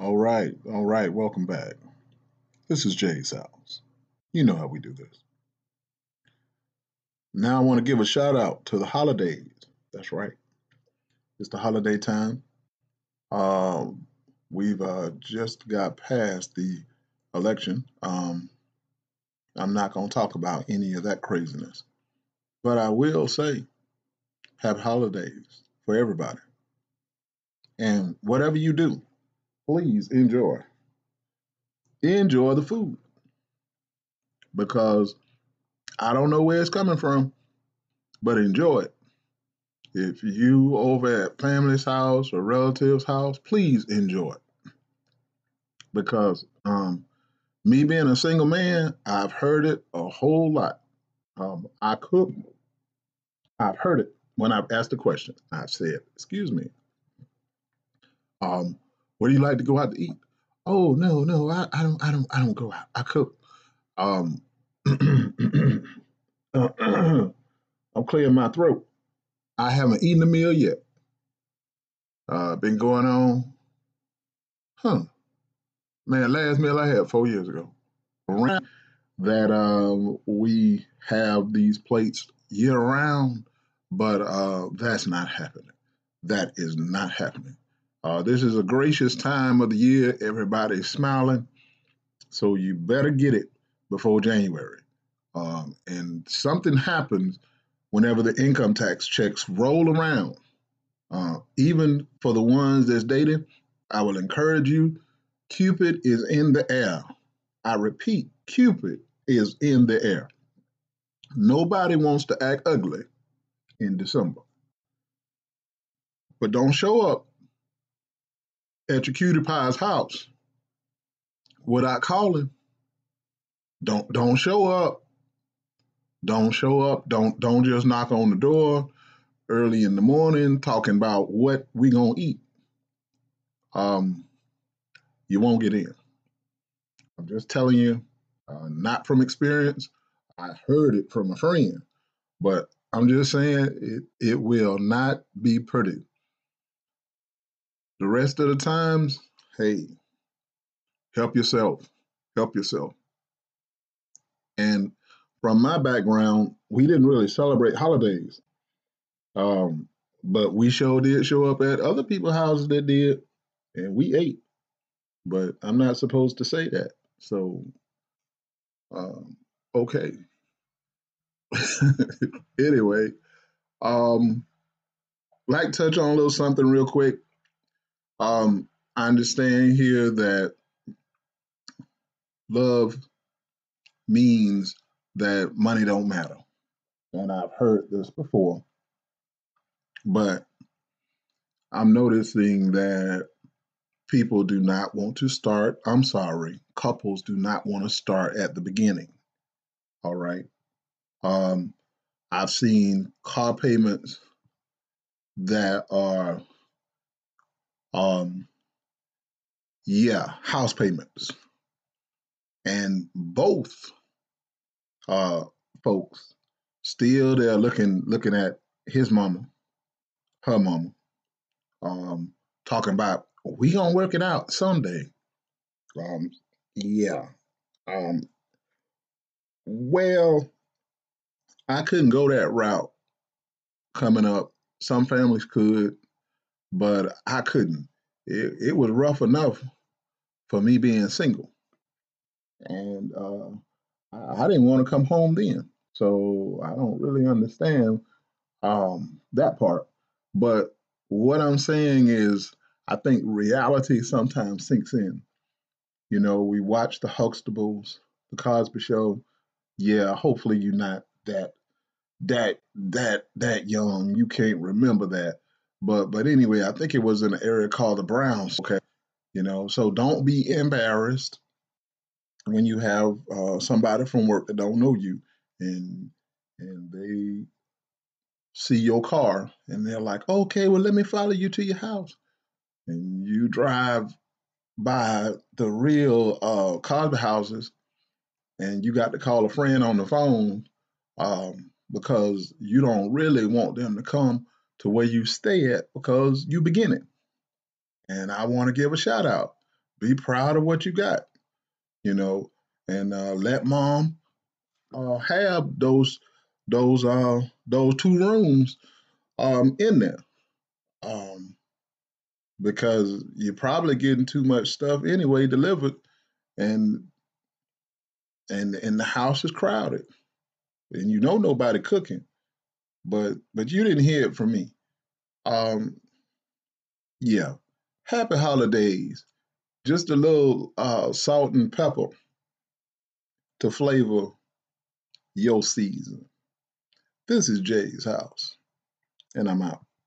All right, all right, welcome back. This is Jay's house. You know how we do this. Now I want to give a shout out to the holidays. That's right. It's the holiday time. Um, we've uh, just got past the election. Um, I'm not going to talk about any of that craziness, but I will say, have holidays for everybody. And whatever you do, please enjoy. Enjoy the food because I don't know where it's coming from, but enjoy it. If you over at family's house or relatives' house, please enjoy it. Because um, me being a single man, I've heard it a whole lot. Um, I cook. I've heard it when I've asked the question. I've said, "Excuse me, um, where do you like to go out to eat?" Oh no, no, I, I don't, I don't, I don't go out. I cook. Um, I'm clearing my throat. I haven't eaten a meal yet. Uh, been going on, huh? Man, last meal I had four years ago. That um, we have these plates year round, but uh, that's not happening. That is not happening. Uh, this is a gracious time of the year. Everybody's smiling, so you better get it before January. Um, and something happens whenever the income tax checks roll around. Uh, even for the ones that's dating, I will encourage you. Cupid is in the air. I repeat, Cupid is in the air. Nobody wants to act ugly in December. But don't show up at your cutie pie's house without calling. Don't don't show up don't show up. Don't don't just knock on the door early in the morning talking about what we gonna eat. Um, you won't get in. I'm just telling you, uh, not from experience. I heard it from a friend, but I'm just saying it it will not be pretty. The rest of the times, hey, help yourself. Help yourself. And from my background, we didn't really celebrate holidays. Um, but we sure did show up at other people's houses that did, and we ate. But I'm not supposed to say that. So, um, okay. anyway, um, like touch on a little something real quick. Um, I understand here that love means that money don't matter. And I've heard this before. But I'm noticing that people do not want to start. I'm sorry, couples do not want to start at the beginning. All right. Um, I've seen car payments that are, um, yeah, house payments. And both uh, folks still there looking looking at his mama, her mama, um, talking about we gonna work it out someday. Um, yeah. Um, well, I couldn't go that route coming up. Some families could, but I couldn't. It, it was rough enough for me being single. And uh, I, I didn't want to come home then. So I don't really understand um, that part. But what I'm saying is, I think reality sometimes sinks in. You know, we watch the Huxtables, the Cosby Show. Yeah, hopefully you're not that that that that young. You can't remember that. But but anyway, I think it was in an area called the Browns. Okay, you know, so don't be embarrassed when you have uh, somebody from work that don't know you and and they see your car and they're like, okay, well, let me follow you to your house. And you drive by the real uh, Cosby houses and you got to call a friend on the phone um, because you don't really want them to come to where you stay at because you begin it. And I want to give a shout out be proud of what you got, you know, and uh, let mom uh, have those those uh those two rooms um in there. Um because you're probably getting too much stuff anyway delivered and and and the house is crowded and you know nobody cooking but but you didn't hear it from me. Um yeah happy holidays. Just a little uh salt and pepper to flavor your season. This is jay's house and i'm out